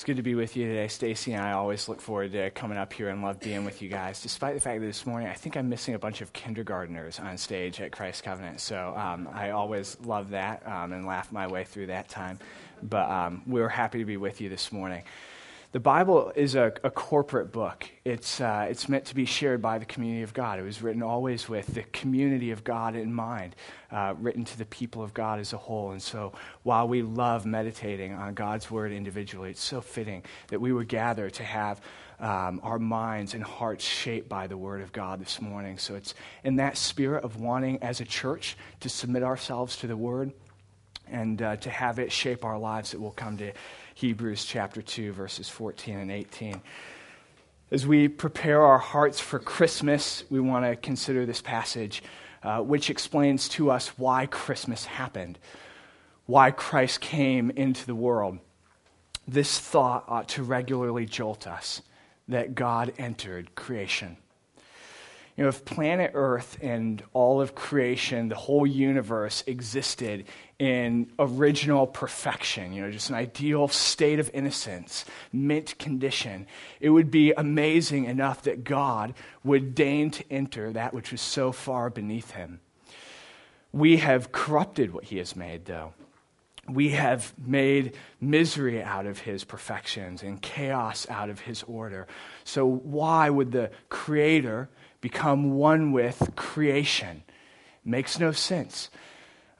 It's good to be with you today. Stacy and I always look forward to coming up here and love being with you guys, despite the fact that this morning I think I'm missing a bunch of kindergarteners on stage at Christ Covenant. So um, I always love that um, and laugh my way through that time. But um, we're happy to be with you this morning. The Bible is a, a corporate book. It's, uh, it's meant to be shared by the community of God. It was written always with the community of God in mind, uh, written to the people of God as a whole. And so while we love meditating on God's Word individually, it's so fitting that we would gather to have um, our minds and hearts shaped by the Word of God this morning. So it's in that spirit of wanting as a church to submit ourselves to the Word and uh, to have it shape our lives that we'll come to Hebrews chapter 2, verses 14 and 18. As we prepare our hearts for Christmas, we want to consider this passage, uh, which explains to us why Christmas happened, why Christ came into the world. This thought ought to regularly jolt us that God entered creation. You know, if planet Earth and all of creation, the whole universe existed in original perfection, you know, just an ideal state of innocence, mint condition, it would be amazing enough that God would deign to enter that which was so far beneath him. We have corrupted what he has made, though. We have made misery out of his perfections and chaos out of his order. So, why would the Creator become one with creation? Makes no sense.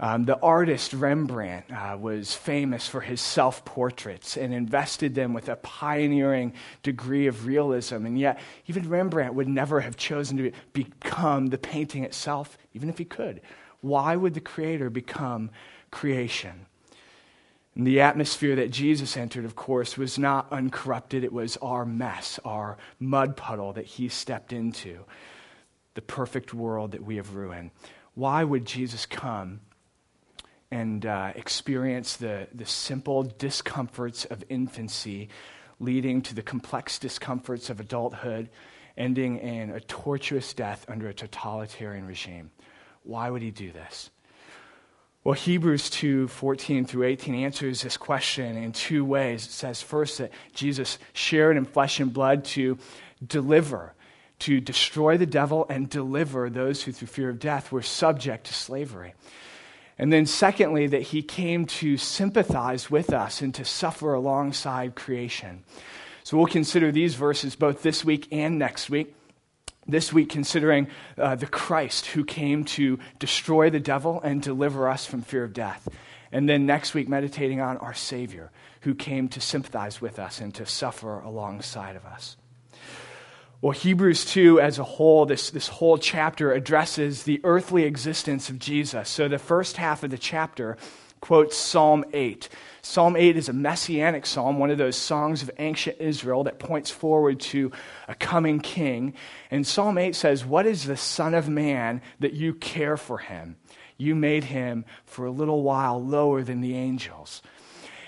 Um, the artist Rembrandt uh, was famous for his self portraits and invested them with a pioneering degree of realism. And yet, even Rembrandt would never have chosen to become the painting itself, even if he could. Why would the Creator become creation? And the atmosphere that Jesus entered, of course, was not uncorrupted. It was our mess, our mud puddle that he stepped into, the perfect world that we have ruined. Why would Jesus come and uh, experience the, the simple discomforts of infancy, leading to the complex discomforts of adulthood, ending in a tortuous death under a totalitarian regime. Why would he do this? Well, Hebrews 2 14 through 18 answers this question in two ways. It says, first, that Jesus shared in flesh and blood to deliver, to destroy the devil and deliver those who, through fear of death, were subject to slavery. And then, secondly, that he came to sympathize with us and to suffer alongside creation. So we'll consider these verses both this week and next week. This week, considering uh, the Christ who came to destroy the devil and deliver us from fear of death. And then next week, meditating on our Savior who came to sympathize with us and to suffer alongside of us. Well, Hebrews 2 as a whole, this, this whole chapter addresses the earthly existence of Jesus. So the first half of the chapter quotes Psalm 8. Psalm 8 is a messianic psalm, one of those songs of ancient Israel that points forward to a coming king. And Psalm 8 says, What is the Son of Man that you care for him? You made him for a little while lower than the angels.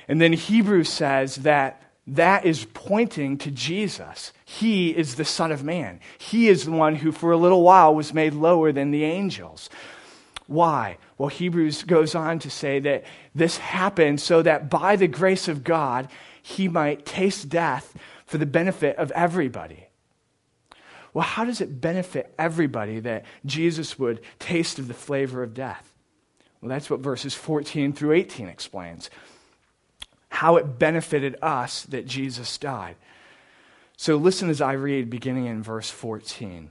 And then Hebrews says that that is pointing to Jesus. He is the Son of Man. He is the one who, for a little while, was made lower than the angels. Why? Well, Hebrews goes on to say that this happened so that by the grace of God, he might taste death for the benefit of everybody. Well, how does it benefit everybody that Jesus would taste of the flavor of death? Well, that's what verses 14 through 18 explains how it benefited us that Jesus died. So listen as I read, beginning in verse 14.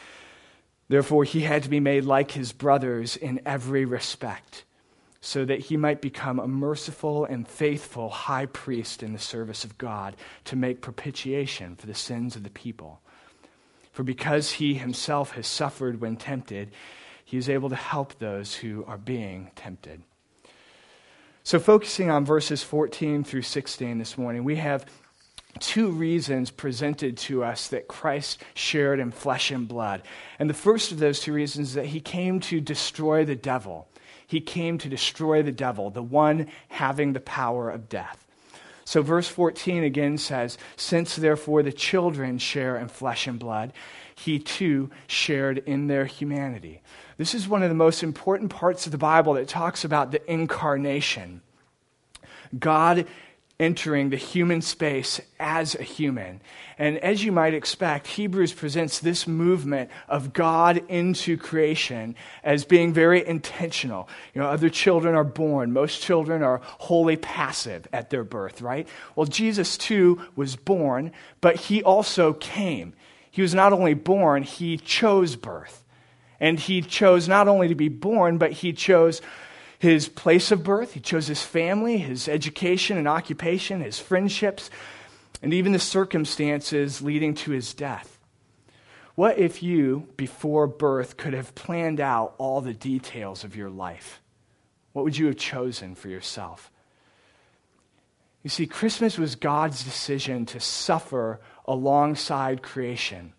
Therefore, he had to be made like his brothers in every respect, so that he might become a merciful and faithful high priest in the service of God to make propitiation for the sins of the people. For because he himself has suffered when tempted, he is able to help those who are being tempted. So, focusing on verses 14 through 16 this morning, we have two reasons presented to us that Christ shared in flesh and blood. And the first of those two reasons is that he came to destroy the devil. He came to destroy the devil, the one having the power of death. So, verse 14 again says, Since therefore the children share in flesh and blood, he too shared in their humanity. This is one of the most important parts of the Bible that talks about the incarnation. God entering the human space as a human. And as you might expect, Hebrews presents this movement of God into creation as being very intentional. You know, other children are born, most children are wholly passive at their birth, right? Well, Jesus too was born, but he also came. He was not only born, he chose birth. And he chose not only to be born, but he chose his place of birth, he chose his family, his education and occupation, his friendships, and even the circumstances leading to his death. What if you, before birth, could have planned out all the details of your life? What would you have chosen for yourself? You see, Christmas was God's decision to suffer alongside creation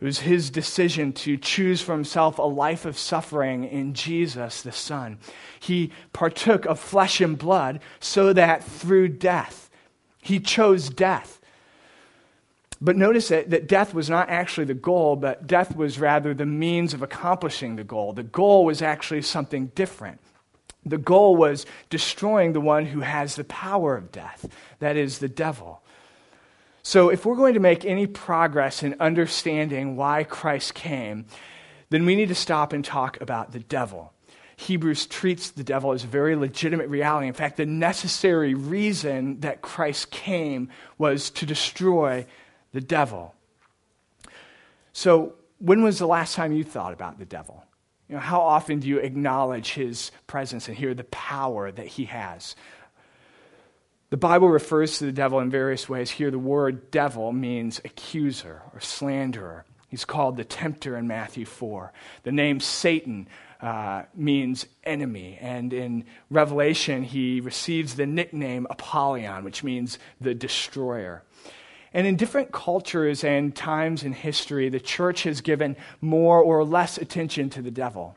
it was his decision to choose for himself a life of suffering in Jesus, the Son. He partook of flesh and blood so that through death, he chose death. But notice that, that death was not actually the goal, but death was rather the means of accomplishing the goal. The goal was actually something different. The goal was destroying the one who has the power of death, that is, the devil. So, if we're going to make any progress in understanding why Christ came, then we need to stop and talk about the devil. Hebrews treats the devil as a very legitimate reality. In fact, the necessary reason that Christ came was to destroy the devil. So, when was the last time you thought about the devil? You know, how often do you acknowledge his presence and hear the power that he has? The Bible refers to the devil in various ways. Here, the word devil means accuser or slanderer. He's called the tempter in Matthew 4. The name Satan uh, means enemy. And in Revelation, he receives the nickname Apollyon, which means the destroyer. And in different cultures and times in history, the church has given more or less attention to the devil.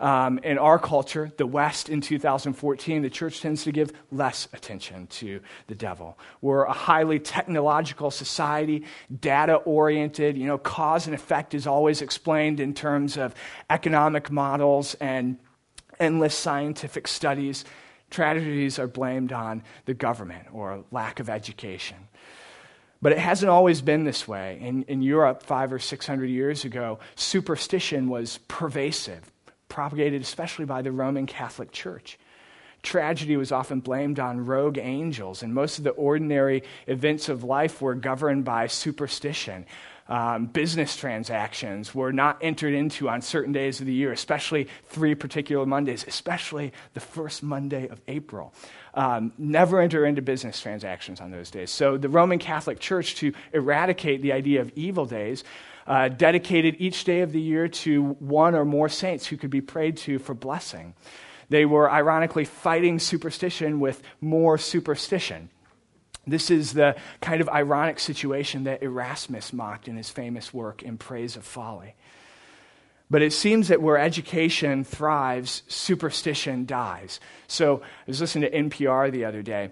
Um, in our culture, the West in 2014, the church tends to give less attention to the devil. We're a highly technological society, data oriented. You know, cause and effect is always explained in terms of economic models and endless scientific studies. Tragedies are blamed on the government or lack of education. But it hasn't always been this way. In, in Europe, five or six hundred years ago, superstition was pervasive propagated especially by the Roman Catholic Church. Tragedy was often blamed on rogue angels, and most of the ordinary events of life were governed by superstition. Um, business transactions were not entered into on certain days of the year, especially three particular Mondays, especially the first Monday of April. Um, never enter into business transactions on those days. So the Roman Catholic Church, to eradicate the idea of evil days, uh, dedicated each day of the year to one or more saints who could be prayed to for blessing. They were ironically fighting superstition with more superstition. This is the kind of ironic situation that Erasmus mocked in his famous work, In Praise of Folly. But it seems that where education thrives, superstition dies. So I was listening to NPR the other day,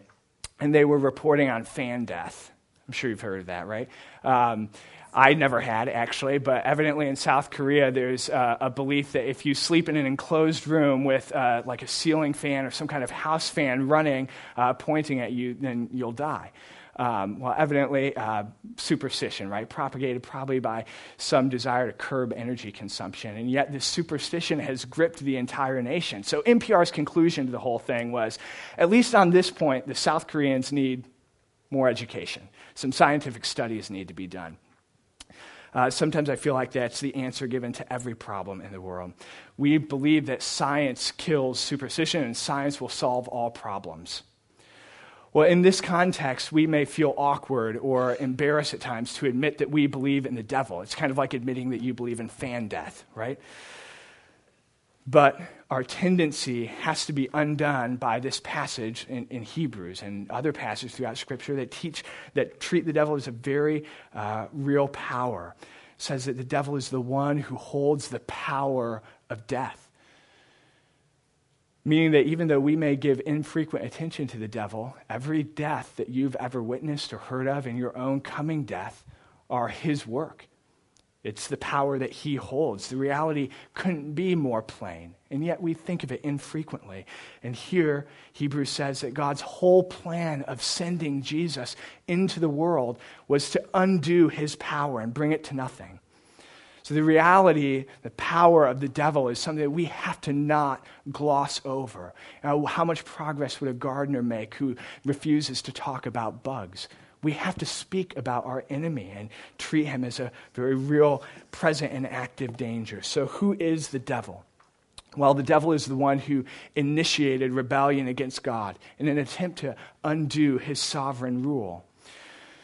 and they were reporting on fan death. I'm sure you've heard of that, right? Um, I never had, actually, but evidently in South Korea, there's uh, a belief that if you sleep in an enclosed room with uh, like a ceiling fan or some kind of house fan running, uh, pointing at you, then you'll die. Um, well, evidently, uh, superstition, right? Propagated probably by some desire to curb energy consumption. And yet, this superstition has gripped the entire nation. So, NPR's conclusion to the whole thing was at least on this point, the South Koreans need more education. Some scientific studies need to be done. Uh, sometimes I feel like that's the answer given to every problem in the world. We believe that science kills superstition and science will solve all problems. Well, in this context, we may feel awkward or embarrassed at times to admit that we believe in the devil. It's kind of like admitting that you believe in fan death, right? But our tendency has to be undone by this passage in, in, Hebrews and other passages throughout Scripture that teach, that treat the devil as a very uh, real power. It says that the devil is the one who holds the power of death. Meaning that even though we may give infrequent attention to the devil, every death that you've ever witnessed or heard of in your own coming death are his work. It's the power that he holds. The reality couldn't be more plain, and yet we think of it infrequently. And here, Hebrews says that God's whole plan of sending Jesus into the world was to undo his power and bring it to nothing. So, the reality, the power of the devil is something that we have to not gloss over. Now, how much progress would a gardener make who refuses to talk about bugs? We have to speak about our enemy and treat him as a very real, present, and active danger. So, who is the devil? Well, the devil is the one who initiated rebellion against God in an attempt to undo his sovereign rule.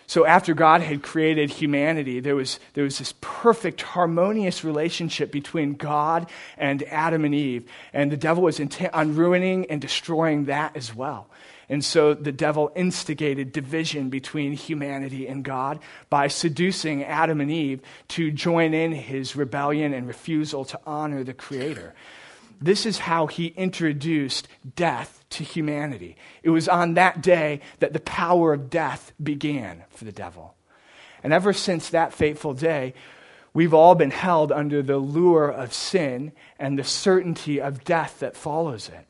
So, after God had created humanity, there was, there was this perfect, harmonious relationship between God and Adam and Eve. And the devil was intent on ruining and destroying that as well. And so the devil instigated division between humanity and God by seducing Adam and Eve to join in his rebellion and refusal to honor the Creator. This is how he introduced death to humanity. It was on that day that the power of death began for the devil. And ever since that fateful day, we've all been held under the lure of sin and the certainty of death that follows it.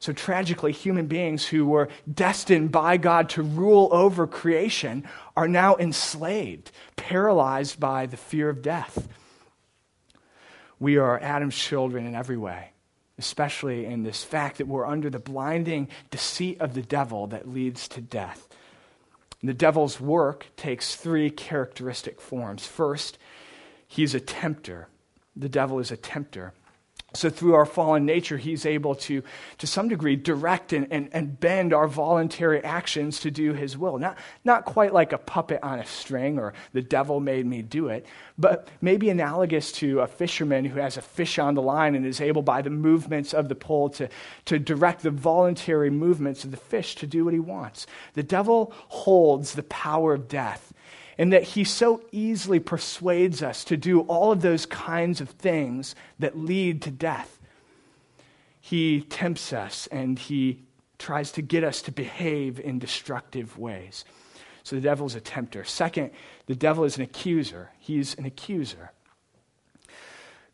So tragically, human beings who were destined by God to rule over creation are now enslaved, paralyzed by the fear of death. We are Adam's children in every way, especially in this fact that we're under the blinding deceit of the devil that leads to death. The devil's work takes three characteristic forms. First, he's a tempter. The devil is a tempter. So, through our fallen nature, he's able to, to some degree, direct and, and, and bend our voluntary actions to do his will. Not, not quite like a puppet on a string or the devil made me do it, but maybe analogous to a fisherman who has a fish on the line and is able, by the movements of the pole, to, to direct the voluntary movements of the fish to do what he wants. The devil holds the power of death and that he so easily persuades us to do all of those kinds of things that lead to death. He tempts us and he tries to get us to behave in destructive ways. So the devil is a tempter. Second, the devil is an accuser. He's an accuser.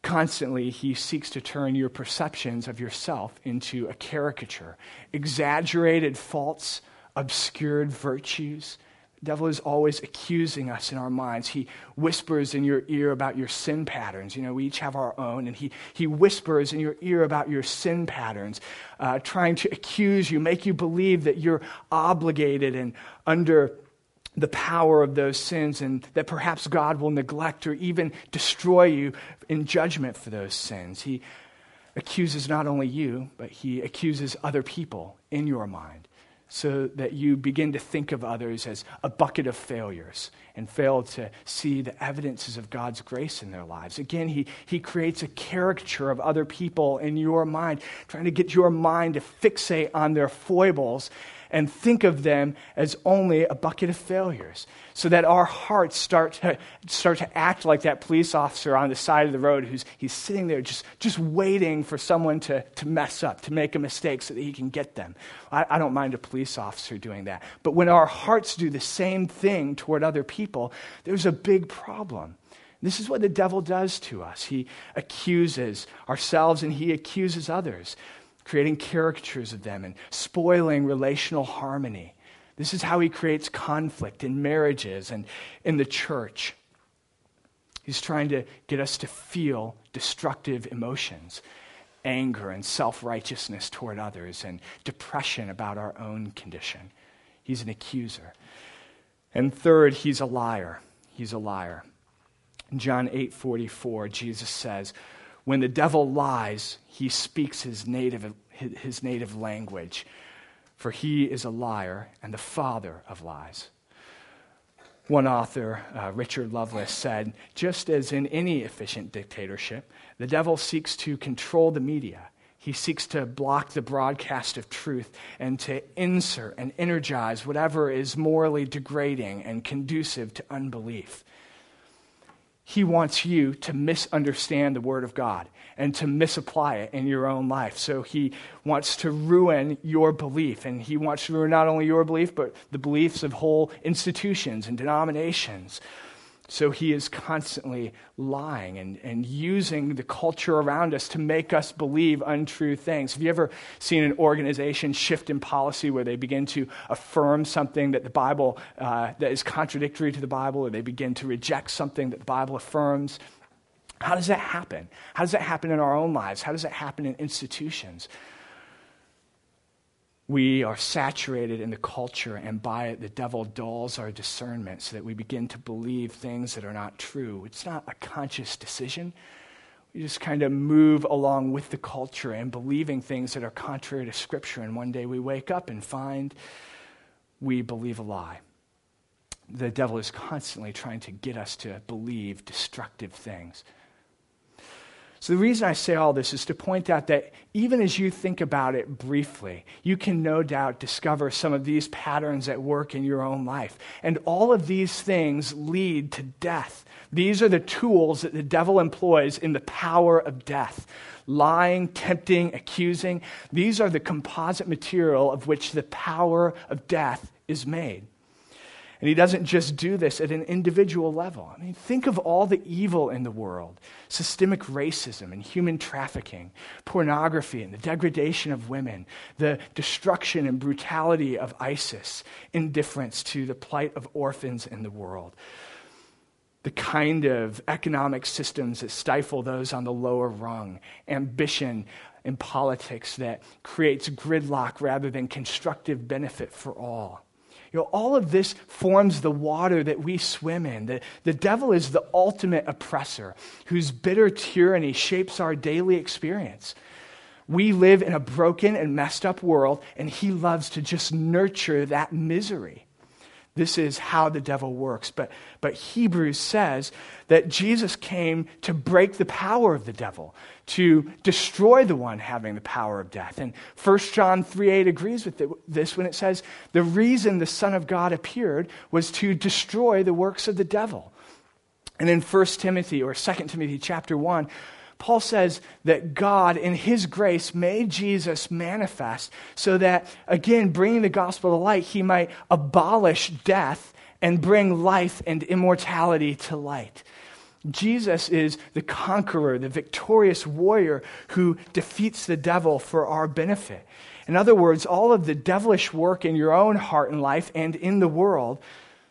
Constantly, he seeks to turn your perceptions of yourself into a caricature, exaggerated faults, obscured virtues, devil is always accusing us in our minds. He whispers in your ear about your sin patterns. You know, we each have our own, and he, he whispers in your ear about your sin patterns, uh, trying to accuse you, make you believe that you're obligated and under the power of those sins, and that perhaps God will neglect or even destroy you in judgment for those sins. He accuses not only you, but he accuses other people in your mind so that you begin to think of others as a bucket of failures and fail to see the evidences of God's grace in their lives. Again, he, he creates a caricature of other people in your mind, trying to get your mind to fixate on their foibles and think of them as only a bucket of failures so that our hearts start to, start to act like that police officer on the side of the road who's he's sitting there just, just waiting for someone to, to mess up, to make a mistake so that he can get them. I, I don't mind a police officer doing that. But when our hearts do the same thing toward other people, there's a big problem. This is what the devil does to us. He accuses ourselves and he accuses others creating caricatures of them and spoiling relational harmony. This is how he creates conflict in marriages and in the church. He's trying to get us to feel destructive emotions anger and self righteousness toward others and depression about our own condition. He's an accuser. And third, he's a liar. He's a liar. In John 8 44, Jesus says, when the devil lies, he speaks his native, his native language, for he is a liar and the father of lies. One author, uh, Richard Lovelace, said just as in any efficient dictatorship, the devil seeks to control the media. He seeks to block the broadcast of truth and to insert and energize whatever is morally degrading and conducive to unbelief. He wants you to misunderstand the Word of God and to misapply it in your own life. So he wants to ruin your belief. And he wants to ruin not only your belief, but the beliefs of whole institutions and denominations. So he is constantly lying and, and using the culture around us to make us believe untrue things. Have you ever seen an organization shift in policy where they begin to affirm something that the Bible, uh, that is contradictory to the Bible, or they begin to reject something that the Bible affirms? How does that happen? How does that happen in our own lives? How does that happen in institutions? We are saturated in the culture, and by it, the devil dulls our discernment so that we begin to believe things that are not true. It's not a conscious decision. We just kind of move along with the culture and believing things that are contrary to Scripture, and one day we wake up and find we believe a lie. The devil is constantly trying to get us to believe destructive things. So, the reason I say all this is to point out that even as you think about it briefly, you can no doubt discover some of these patterns at work in your own life. And all of these things lead to death. These are the tools that the devil employs in the power of death lying, tempting, accusing. These are the composite material of which the power of death is made. And he doesn't just do this at an individual level. I mean, think of all the evil in the world systemic racism and human trafficking, pornography and the degradation of women, the destruction and brutality of ISIS, indifference to the plight of orphans in the world, the kind of economic systems that stifle those on the lower rung, ambition in politics that creates gridlock rather than constructive benefit for all you know, all of this forms the water that we swim in. The, the devil is the ultimate oppressor whose bitter tyranny shapes our daily experience. We live in a broken and messed up world, and he loves to just nurture that misery. This is how the devil works. But, but Hebrews says that Jesus came to break the power of the devil, to destroy the one having the power of death. And 1 John 3 8 agrees with this when it says, The reason the Son of God appeared was to destroy the works of the devil. And in 1 Timothy or 2 Timothy chapter 1, Paul says that God, in his grace, made Jesus manifest so that, again, bringing the gospel to light, he might abolish death and bring life and immortality to light. Jesus is the conqueror, the victorious warrior who defeats the devil for our benefit. In other words, all of the devilish work in your own heart and life and in the world,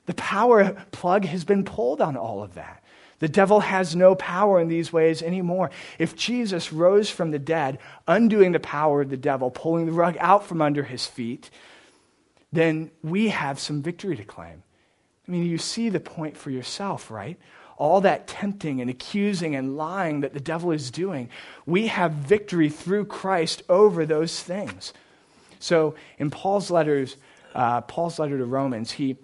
the power plug has been pulled on all of that. The devil has no power in these ways anymore. If Jesus rose from the dead, undoing the power of the devil, pulling the rug out from under his feet, then we have some victory to claim. I mean, you see the point for yourself, right? All that tempting and accusing and lying that the devil is doing, we have victory through Christ over those things. So, in Paul's letters, uh, Paul's letter to Romans, he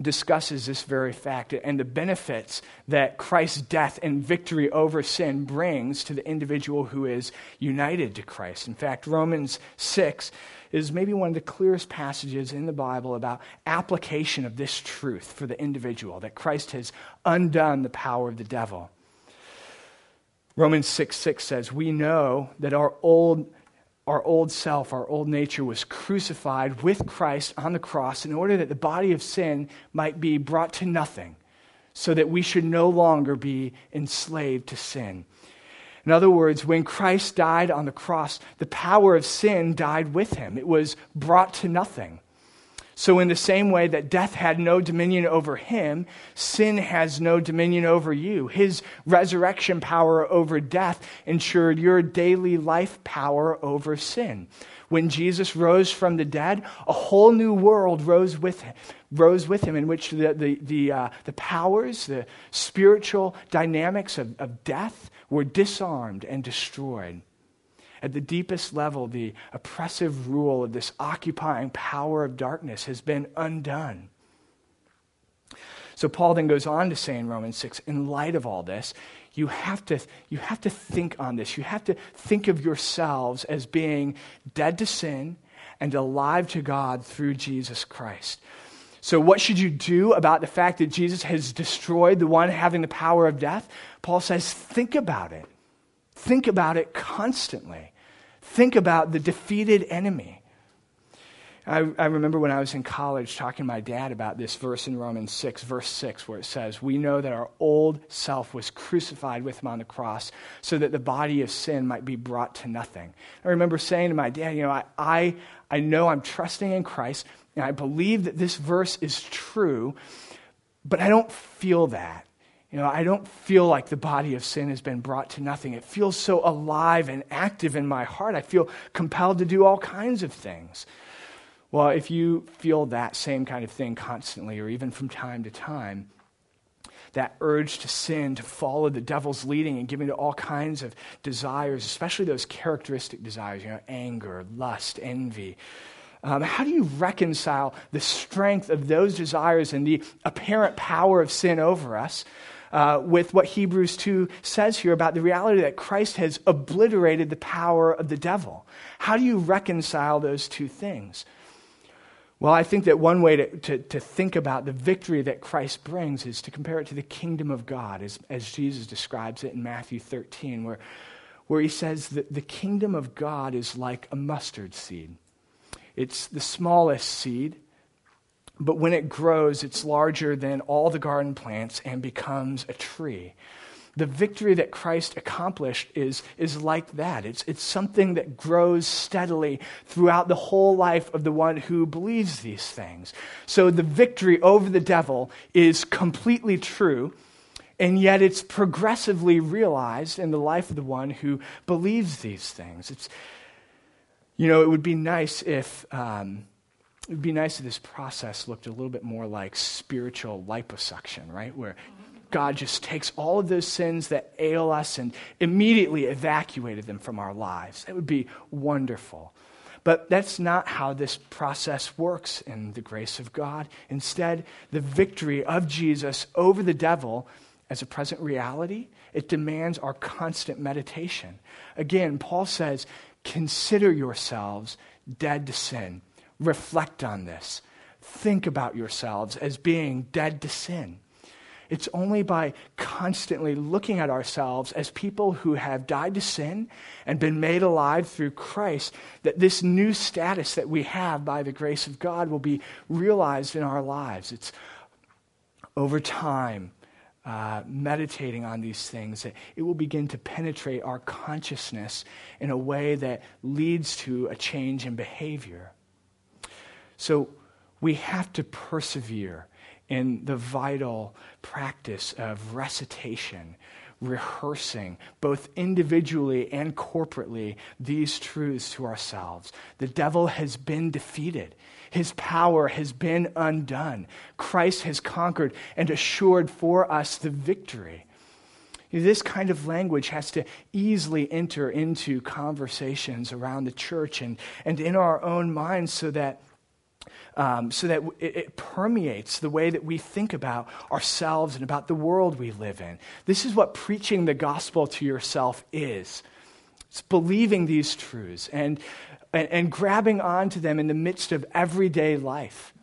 discusses this very fact and the benefits that Christ's death and victory over sin brings to the individual who is united to Christ. In fact, Romans 6 is maybe one of the clearest passages in the Bible about application of this truth for the individual that Christ has undone the power of the devil. Romans 6 6 says, We know that our old our old self, our old nature was crucified with Christ on the cross in order that the body of sin might be brought to nothing, so that we should no longer be enslaved to sin. In other words, when Christ died on the cross, the power of sin died with him. It was brought to nothing. So, in the same way that death had no dominion over him, sin has no dominion over you. His resurrection power over death ensured your daily life power over sin. When Jesus rose from the dead, a whole new world rose with him, rose with him in which the, the, the, uh, the powers, the spiritual dynamics of, of death were disarmed and destroyed. At the deepest level, the oppressive rule of this occupying power of darkness has been undone. So Paul then goes on to say in Romans 6, in light of all this, you have to, you have to think on this. You have to think of yourselves as being dead to sin and alive to God through Jesus Christ. So, what should you do about the fact that Jesus has destroyed the one having the power of death? Paul says, think about it. Think about it constantly. Think about the defeated enemy. I, I, remember when I was in college talking to my dad about this verse in Romans 6, verse 6, where it says, We know that our old self was crucified with him on the cross so that the body of sin might be brought to nothing. I remember saying to my dad, You know, I, I, I know I'm trusting in Christ, and I believe that this verse is true, but I don't feel that. You know, I don't feel like the body of sin has been brought to nothing. It feels so alive and active in my heart. I feel compelled to do all kinds of things. Well, if you feel that same kind of thing constantly, or even from time to time, that urge to sin, to follow the devil's leading and giving to all kinds of desires, especially those characteristic desires, you know, anger, lust, envy. Um, how do you reconcile the strength of those desires and the apparent power of sin over us uh, with what Hebrews 2 says here about the reality that Christ has obliterated the power of the devil? How do you reconcile those two things? Well, I think that one way to, to, to, think about the victory that Christ brings is to compare it to the kingdom of God, as, as Jesus describes it in Matthew 13, where, where he says that the kingdom of God is like a mustard seed. It's the smallest seed, but when it grows, it's larger than all the garden plants and becomes a tree the victory that Christ accomplished is, is like that. It's, it's something that grows steadily throughout the whole life of the one who believes these things. So the victory over the devil is completely true, and yet it's progressively realized in the life of the one who believes these things. It's, you know, it would be nice if. Um, it would be nice if this process looked a little bit more like spiritual liposuction, right? Where God just takes all of those sins that ail us and immediately evacuated them from our lives. That would be wonderful. But that's not how this process works in the grace of God. Instead, the victory of Jesus over the devil as a present reality, it demands our constant meditation. Again, Paul says, consider yourselves dead to sin. Reflect on this. Think about yourselves as being dead to sin. It's only by constantly looking at ourselves as people who have died to sin and been made alive through Christ that this new status that we have by the grace of God will be realized in our lives. It's over time. Uh, meditating on these things, that it will begin to penetrate our consciousness in a way that leads to a change in behavior. So we have to persevere in the vital practice of recitation, rehearsing, both individually and corporately, these truths to ourselves. The devil has been defeated. His power has been undone. Christ has conquered and assured for us the victory. This kind of language has to easily enter into conversations around the church and, and in our own minds so that um, so that it, it permeates the way that we think about ourselves and about the world we live in. This is what preaching the gospel to yourself is. It's believing these truths and, and, and grabbing onto them in the midst of everyday life.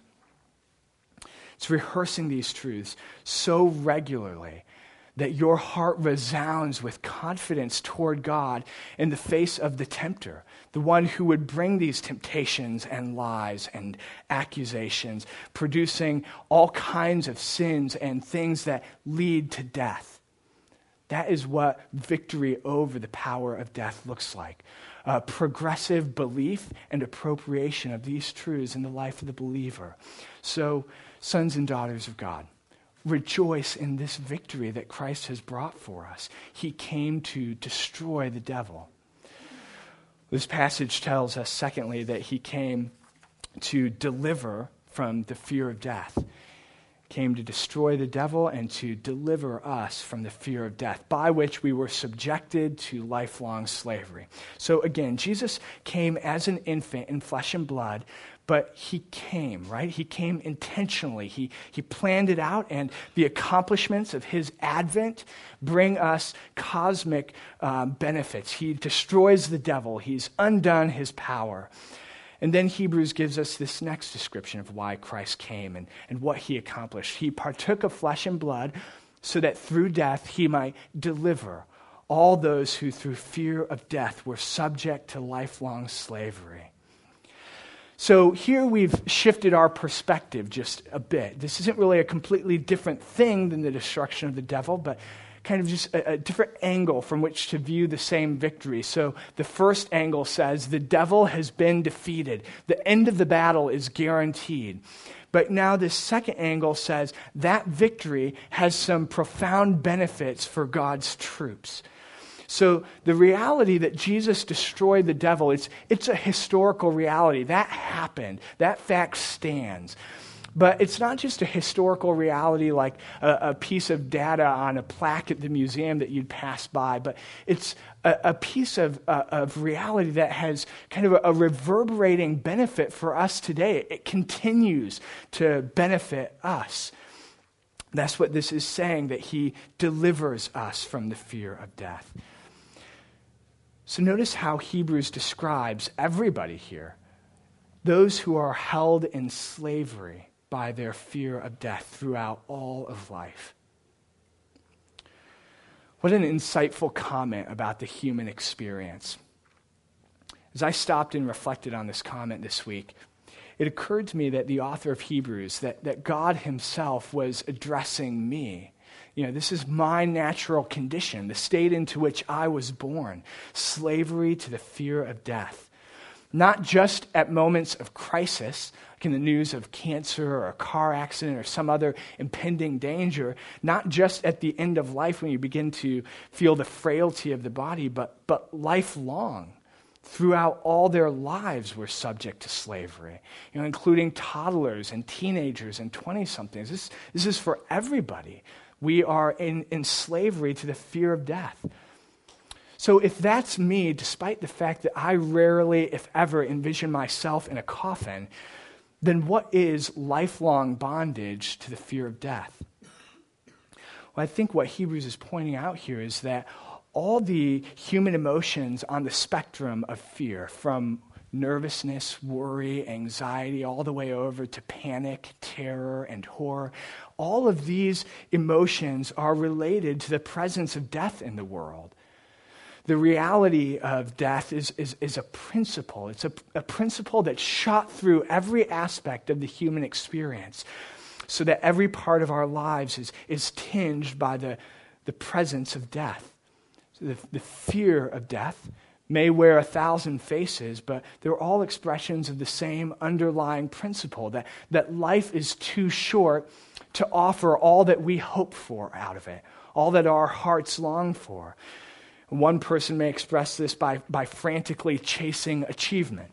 It's rehearsing these truths so regularly that your heart resounds with confidence toward God in the face of the tempter, the one who would bring these temptations and lies and accusations, producing all kinds of sins and things that lead to death. That is what victory over the power of death looks like. A progressive belief and appropriation of these truths in the life of the believer. So, sons and daughters of God, rejoice in this victory that Christ has brought for us. He came to destroy the devil. This passage tells us, secondly, that he came to deliver from the fear of death. Came to destroy the devil and to deliver us from the fear of death, by which we were subjected to lifelong slavery. So again, Jesus came as an infant in flesh and blood, but he came, right? He came intentionally. He, he planned it out, and the accomplishments of his advent bring us cosmic um, benefits. He destroys the devil, he's undone his power. And then Hebrews gives us this next description of why Christ came and, and what he accomplished. He partook of flesh and blood so that through death he might deliver all those who, through fear of death, were subject to lifelong slavery. So here we've shifted our perspective just a bit. This isn't really a completely different thing than the destruction of the devil, but kind of just a, a, different angle from which to view the same victory. So the first angle says the devil has been defeated, the end of the battle is guaranteed. But now, this second angle says that victory has some profound benefits for God's troops. So the reality that Jesus destroyed the devil, it's, it's a historical reality. That happened. That fact stands. But it's not just a historical reality like a, a, piece of data on a plaque at the museum that you'd pass by, but it's a, a piece of, uh, of reality that has kind of a, a reverberating benefit for us today. It continues to benefit us. That's what this is saying, that he delivers us from the fear of death. So notice how Hebrews describes everybody here those who are held in slavery by their fear of death throughout all of life. What an insightful comment about the human experience. As I stopped and reflected on this comment this week, it occurred to me that the author of Hebrews, that, that God himself was addressing me you know, this is my natural condition, the state into which I was born slavery to the fear of death. Not just at moments of crisis, like in the news of cancer or a car accident or some other impending danger, not just at the end of life when you begin to feel the frailty of the body, but, but lifelong throughout all their lives were subject to slavery, you know, including toddlers and teenagers and 20 somethings. This, this is for everybody. We are in, in slavery to the fear of death. So, if that's me, despite the fact that I rarely, if ever, envision myself in a coffin, then what is lifelong bondage to the fear of death? Well, I think what Hebrews is pointing out here is that all the human emotions on the spectrum of fear, from nervousness, worry, anxiety, all the way over to panic, terror, and horror. All of these emotions are related to the presence of death in the world. The reality of death is, is, is a principle. It's a, a principle that shot through every aspect of the human experience so that every part of our lives is, is tinged by the, the presence of death. So the, the fear of death may wear a thousand faces, but they're all expressions of the same underlying principle that, that life is too short to offer all that we hope for out of it, all that our hearts long for. One person may express this by, by frantically chasing achievement.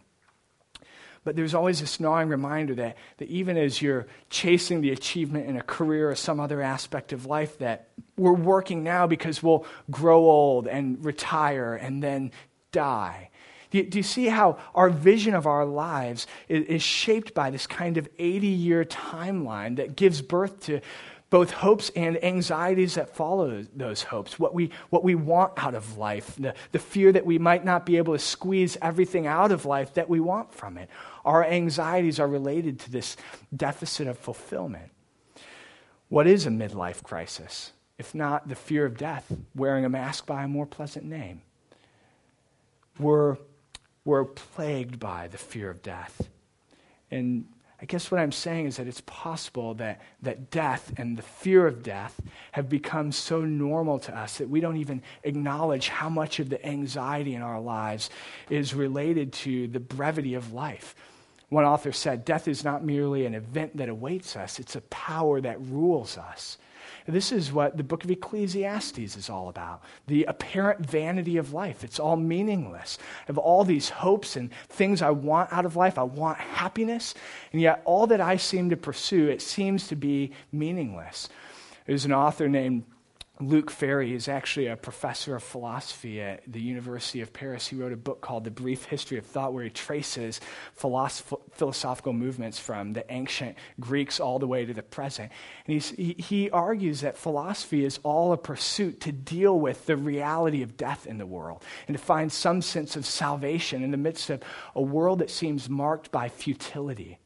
But there's always this gnawing reminder that, that even as you're chasing the achievement in a career or some other aspect of life, that we're working now because we'll grow old and retire and then die. Do you, do you, see how our vision of our lives is, is shaped by this kind of 80 year timeline that gives birth to both hopes and anxieties that follow those hopes, what we, what we want out of life, the, the fear that we might not be able to squeeze everything out of life that we want from it. Our anxieties are related to this deficit of fulfillment. What is a midlife crisis? If not the fear of death, wearing a mask by a more pleasant name? Were, were plagued by the fear of death. And I guess what I'm saying is that it's possible that, that death and the fear of death have become so normal to us that we don't even acknowledge how much of the anxiety in our lives is related to the brevity of life. One author said, Death is not merely an event that awaits us, it's a power that rules us. This is what the book of Ecclesiastes is all about the apparent vanity of life. It's all meaningless. I have all these hopes and things I want out of life. I want happiness, and yet all that I seem to pursue, it seems to be meaningless. There's an author named Luc Ferry is actually a professor of philosophy at the University of Paris. He wrote a book called The Brief History of Thought, where he traces philosoph- philosophical movements from the ancient Greeks all the way to the present. And he, he argues that philosophy is all a pursuit to deal with the reality of death in the world and to find some sense of salvation in the midst of a world that seems marked by futility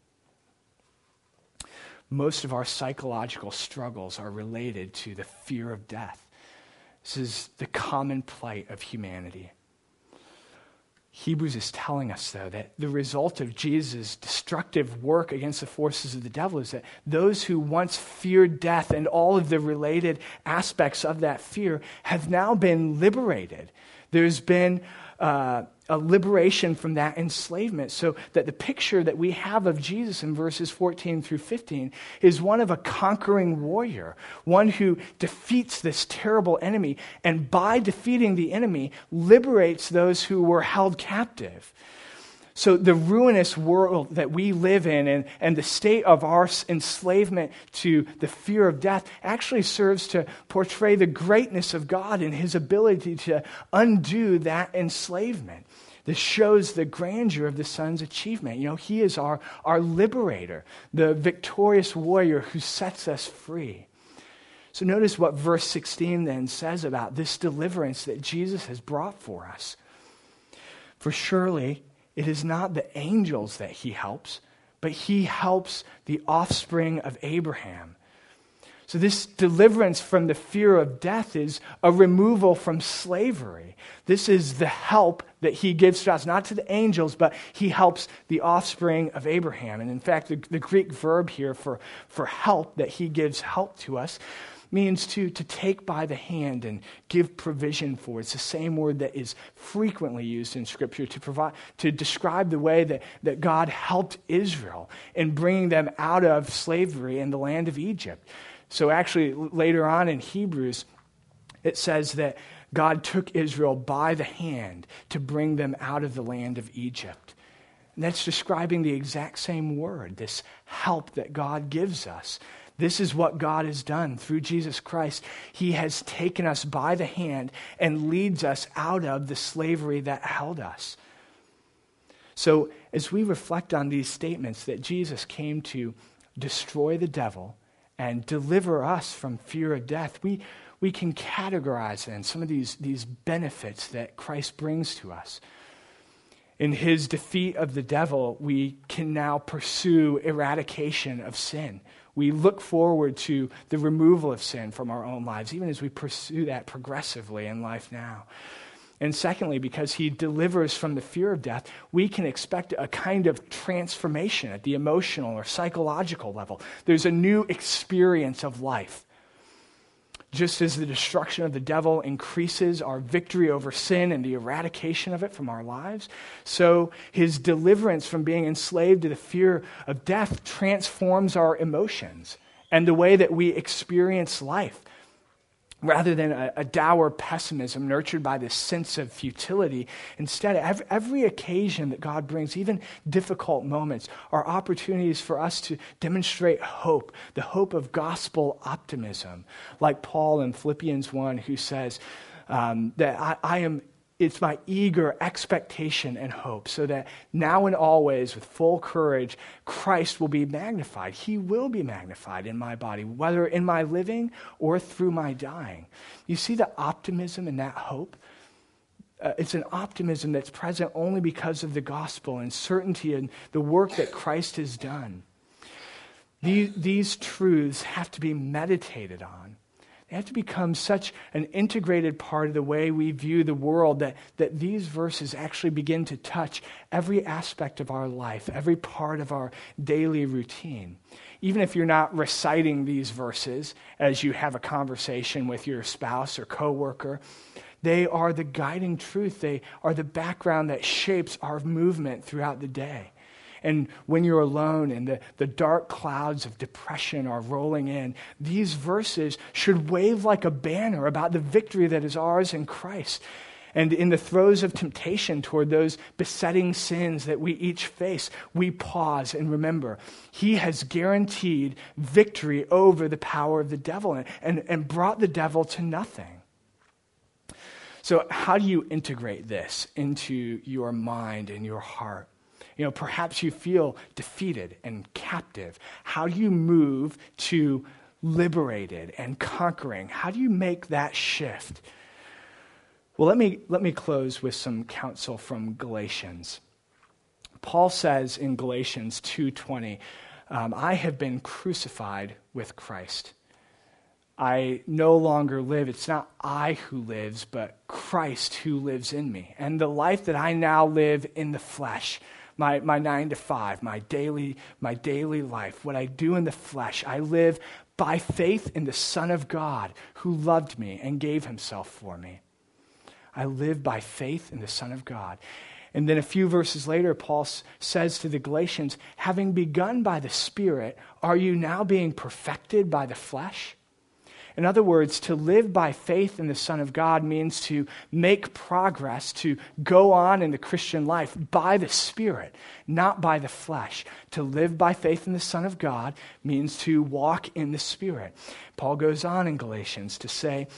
most of our psychological struggles are related to the fear of death. This is the common plight of humanity. Hebrews is telling us, though, that the result of Jesus' destructive work against the forces of the devil is that those who once feared death and all of the related aspects of that fear have now been liberated. There's been uh, a liberation from that enslavement. So that the picture that we have of Jesus in verses 14 through 15 is one of a conquering warrior, one who defeats this terrible enemy, and by defeating the enemy, liberates those who were held captive. So, the ruinous world that we live in and, and the state of our enslavement to the fear of death actually serves to portray the greatness of God and his ability to undo that enslavement. This shows the grandeur of the Son's achievement. You know, He is our, our liberator, the victorious warrior who sets us free. So notice what verse 16 then says about this deliverance that Jesus has brought for us. For surely it is not the angels that He helps, but He helps the offspring of Abraham. So, this deliverance from the fear of death is a removal from slavery. This is the help that he gives to us, not to the angels, but he helps the offspring of Abraham. And in fact, the, the Greek verb here for, for help, that he gives help to us, means to, to take by the hand and give provision for. It's the same word that is frequently used in Scripture to, provide, to describe the way that, that God helped Israel in bringing them out of slavery in the land of Egypt. So, actually, later on in Hebrews, it says that God took Israel by the hand to bring them out of the land of Egypt. And that's describing the exact same word, this help that God gives us. This is what God has done through Jesus Christ. He has taken us by the hand and leads us out of the slavery that held us. So, as we reflect on these statements that Jesus came to destroy the devil and deliver us from fear of death, we, we can categorize then some of these, these benefits that Christ brings to us. In his defeat of the devil, we can now pursue eradication of sin. We look forward to the removal of sin from our own lives, even as we pursue that progressively in life now. And secondly, because he delivers from the fear of death, we can expect a kind of transformation at the emotional or psychological level. There's a new experience of life. Just as the destruction of the devil increases our victory over sin and the eradication of it from our lives, so his deliverance from being enslaved to the fear of death transforms our emotions and the way that we experience life rather than a, a, dour pessimism nurtured by this sense of futility. Instead, every, every, occasion that God brings, even difficult moments, are opportunities for us to demonstrate hope, the hope of gospel optimism. Like Paul in Philippians 1, who says, um, that I, I am it's my eager expectation and hope, so that now and always, with full courage, Christ will be magnified. He will be magnified in my body, whether in my living or through my dying. You see the optimism and that hope? Uh, it's an optimism that's present only because of the gospel and certainty and the work that Christ has done. These, these truths have to be meditated on. They have to become such an integrated part of the way we view the world that, that these verses actually begin to touch every aspect of our life, every part of our daily routine. Even if you're not reciting these verses as you have a conversation with your spouse or coworker, they are the guiding truth. They are the background that shapes our movement throughout the day. And when you're alone and the, the dark clouds of depression are rolling in, these verses should wave like a banner about the victory that is ours in Christ. And in the throes of temptation toward those besetting sins that we each face, we pause and remember He has guaranteed victory over the power of the devil and, and, and brought the devil to nothing. So, how do you integrate this into your mind and your heart? You know, perhaps you feel defeated and captive. How do you move to liberated and conquering? How do you make that shift? Well, let me, let me close with some counsel from Galatians. Paul says in Galatians 2:20, um, "I have been crucified with Christ. I no longer live. It's not I who lives, but Christ who lives in me. And the life that I now live in the flesh, my, my nine to five, my daily, my daily life, what I do in the flesh, I live by faith in the Son of God who loved me and gave himself for me. I live by faith in the Son of God. And then a few verses later, Paul says to the Galatians, having begun by the Spirit, are you now being perfected by the flesh? In other words, to live by faith in the Son of God means to make progress, to go on in the Christian life by the Spirit, not by the flesh. To live by faith in the Son of God means to walk in the Spirit. Paul goes on in Galatians to say,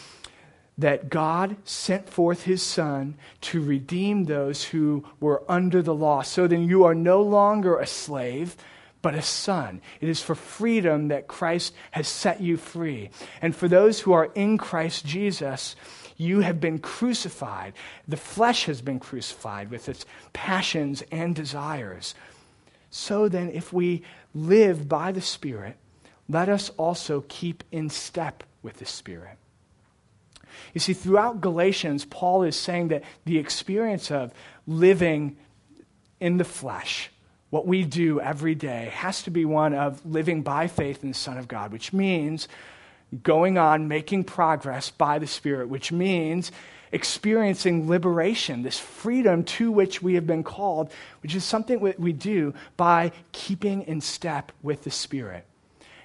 that God sent forth his Son to redeem those who were under the law. So then you are no longer a slave, but a son. It is for freedom that Christ has set you free. And for those who are in Christ Jesus, you have been crucified. The flesh has been crucified with its passions and desires. So then, if we live by the Spirit, let us also keep in step with the Spirit. You see, throughout Galatians, Paul is saying that the experience of living in the flesh, what we do every day, has to be one of living by faith in the Son of God, which means going on, making progress by the Spirit, which means experiencing liberation, this freedom to which we have been called, which is something we do by keeping in step with the Spirit.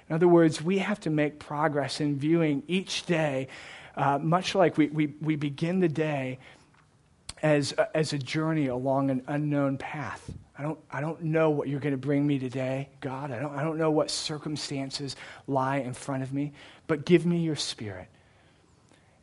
In other words, we have to make progress in viewing each day uh, much like we, we, we begin the day as, as a journey along an unknown path. I don't, I don't know what you're going to bring me today, God. I don't, I don't know what circumstances lie in front of me, but give me your spirit.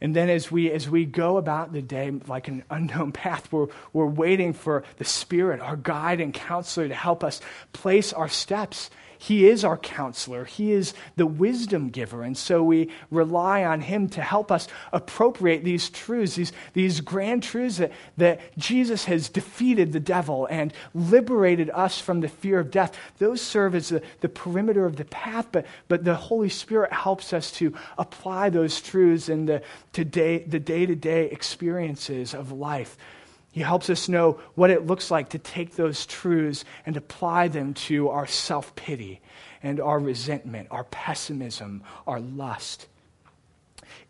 And then as we, as we go about the day like an unknown path, we're, we're waiting for the Spirit, our guide and counselor, to help us place our steps he is our counselor. He is the wisdom giver. And so we rely on Him to help us appropriate these truths, these, these grand truths that, that Jesus has defeated the devil and liberated us from the fear of death. Those serve as the, the perimeter of the path, but, but the Holy Spirit helps us to apply those truths in the, today, the day-to-day experiences of life. He helps us know what it looks like to take those truths and apply them to our self pity and our resentment, our pessimism, our lust.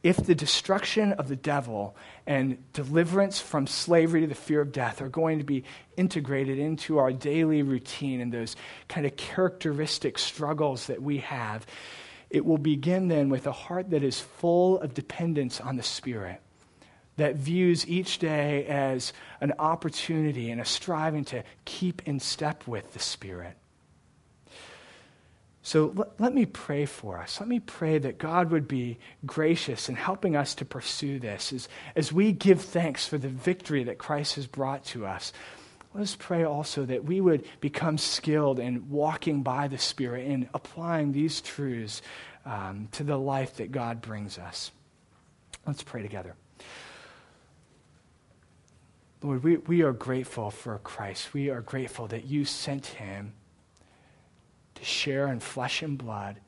If the destruction of the devil and deliverance from slavery to the fear of death are going to be integrated into our daily routine and those kind of characteristic struggles that we have, it will begin then with a heart that is full of dependence on the Spirit that views each day as an opportunity and a striving to keep in step with the Spirit. So let, let, me pray for us. Let me pray that God would be gracious in helping us to pursue this as, as we give thanks for the victory that Christ has brought to us. Let us pray also that we would become skilled in walking by the Spirit and applying these truths um, to the life that God brings us. Let's pray together. Lord, we, we are grateful for Christ. We are grateful that you sent him to share in flesh and blood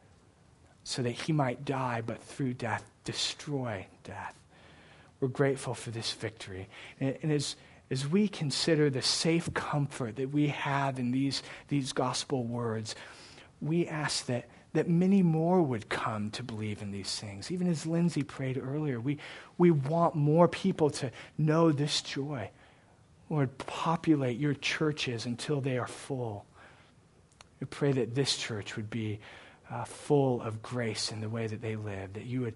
so that he might die, but through death, destroy death. We're grateful for this victory. And, and as, as we consider the safe comfort that we have in these, these gospel words, we ask that, that many more would come to believe in these things. Even as Lindsay prayed earlier, we, we want more people to know this joy. Lord, populate your churches until they are full. We pray that this church would be uh, full of grace in the way that they live, that you would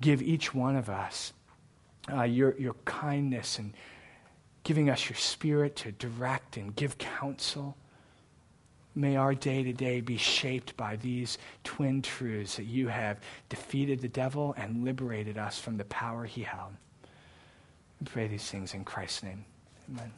give each one of us uh, your, your kindness and giving us your spirit to direct and give counsel. May our day to day be shaped by these twin truths that you have defeated the devil and liberated us from the power he held. We pray these things in Christ's name. Amen.